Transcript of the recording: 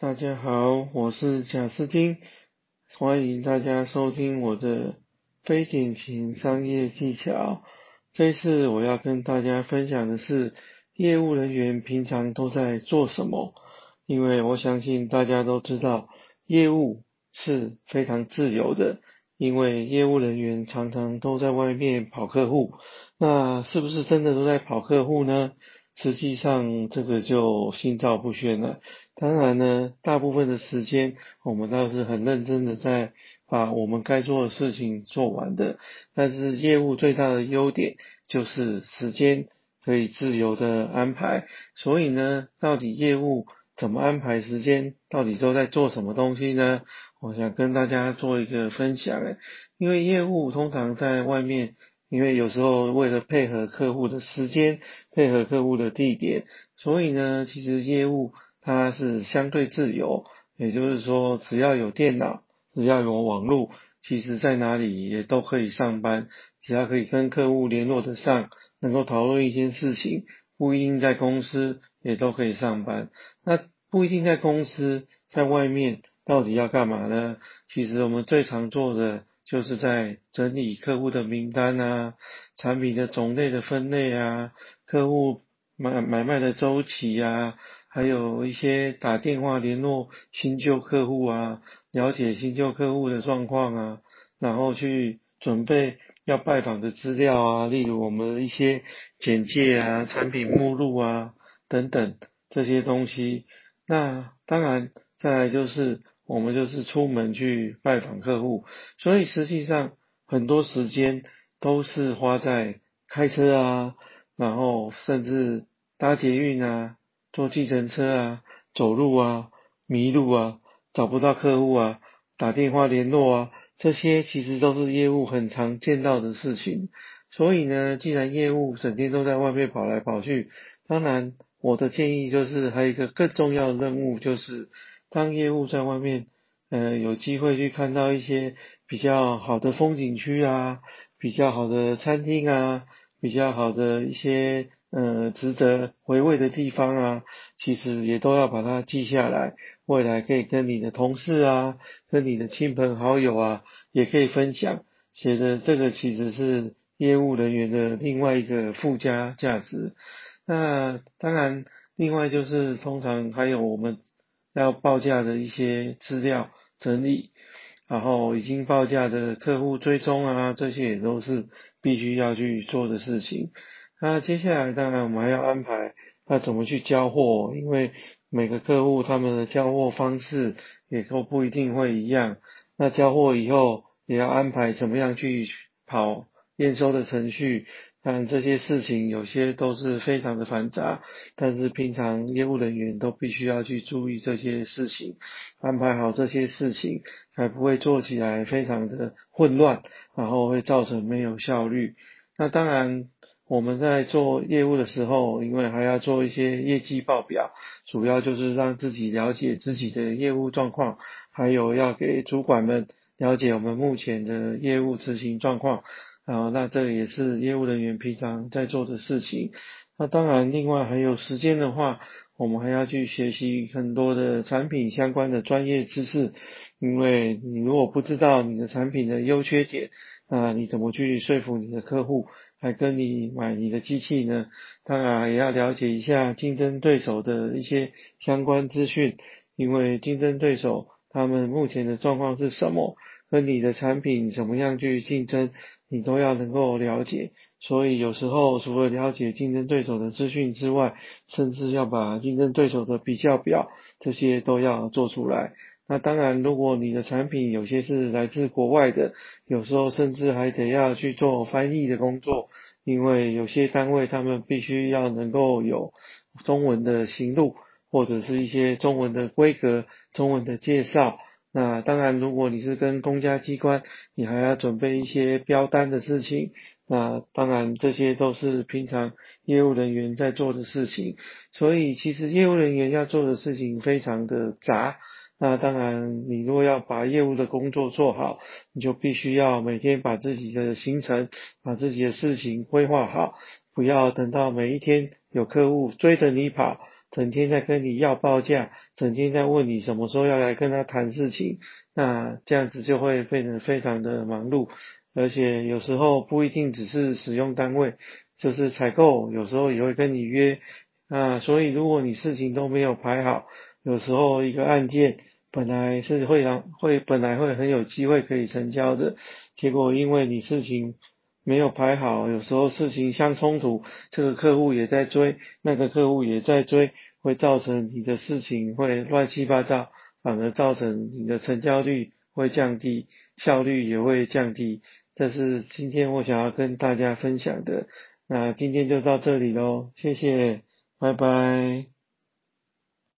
大家好，我是贾斯汀，欢迎大家收听我的非典型商业技巧。这次我要跟大家分享的是，业务人员平常都在做什么？因为我相信大家都知道，业务是非常自由的，因为业务人员常常都在外面跑客户。那是不是真的都在跑客户呢？实际上，这个就心照不宣了。当然呢，大部分的时间，我们倒是很认真的在把我们该做的事情做完的。但是，业务最大的优点就是时间可以自由的安排。所以呢，到底业务怎么安排时间？到底都在做什么东西呢？我想跟大家做一个分享。因为业务通常在外面。因为有时候为了配合客户的时间，配合客户的地点，所以呢，其实业务它是相对自由，也就是说，只要有电脑，只要有网络，其实在哪里也都可以上班，只要可以跟客户联络得上，能够讨论一件事情，不一定在公司也都可以上班。那不一定在公司，在外面到底要干嘛呢？其实我们最常做的。就是在整理客户的名单啊，产品的种类的分类啊，客户买买卖的周期啊，还有一些打电话联络新旧客户啊，了解新旧客户的状况啊，然后去准备要拜访的资料啊，例如我们一些简介啊、产品目录啊等等这些东西。那当然，再来就是。我们就是出门去拜访客户，所以实际上很多时间都是花在开车啊，然后甚至搭捷运啊、坐计程车啊、走路啊、迷路啊、找不到客户啊、打电话联络啊，这些其实都是业务很常见到的事情。所以呢，既然业务整天都在外面跑来跑去，当然我的建议就是还有一个更重要的任务就是。当业务在外面，呃，有机会去看到一些比较好的风景区啊，比较好的餐厅啊，比较好的一些呃值得回味的地方啊，其实也都要把它记下来，未来可以跟你的同事啊，跟你的亲朋好友啊，也可以分享。写的这个其实是业务人员的另外一个附加价值。那当然，另外就是通常还有我们。要报价的一些资料整理，然后已经报价的客户追踪啊，这些也都是必须要去做的事情。那接下来当然我们还要安排要怎么去交货，因为每个客户他们的交货方式也都不一定会一样。那交货以后也要安排怎么样去跑验收的程序。但这些事情有些都是非常的繁杂，但是平常业务人员都必须要去注意这些事情，安排好这些事情，才不会做起来非常的混乱，然后会造成没有效率。那当然，我们在做业务的时候，因为还要做一些业绩报表，主要就是让自己了解自己的业务状况，还有要给主管们了解我们目前的业务执行状况。啊，那这也是业务人员平常在做的事情。那当然，另外还有时间的话，我们还要去学习很多的产品相关的专业知识。因为你如果不知道你的产品的优缺点，那你怎么去说服你的客户来跟你买你的机器呢？当然也要了解一下竞争对手的一些相关资讯，因为竞争对手他们目前的状况是什么，跟你的产品怎么样去竞争。你都要能够了解，所以有时候除了了解竞争对手的资讯之外，甚至要把竞争对手的比较表这些都要做出来。那当然，如果你的产品有些是来自国外的，有时候甚至还得要去做翻译的工作，因为有些单位他们必须要能够有中文的行路，或者是一些中文的规格、中文的介绍。那当然，如果你是跟公家机关，你还要准备一些标单的事情。那当然，这些都是平常业务人员在做的事情。所以，其实业务人员要做的事情非常的杂。那当然，你如果要把业务的工作做好，你就必须要每天把自己的行程、把自己的事情规划好，不要等到每一天有客户追着你跑，整天在跟你要报价，整天在问你什么时候要来跟他谈事情，那这样子就会变得非常的忙碌，而且有时候不一定只是使用单位，就是采购有时候也会跟你约，啊，所以如果你事情都没有排好，有时候一个案件本来是会让会本来会很有机会可以成交的，结果因为你事情。没有排好，有时候事情相冲突，这个客户也在追，那个客户也在追，会造成你的事情会乱七八糟，反而造成你的成交率会降低，效率也会降低。这是今天我想要跟大家分享的，那今天就到这里喽，谢谢，拜拜。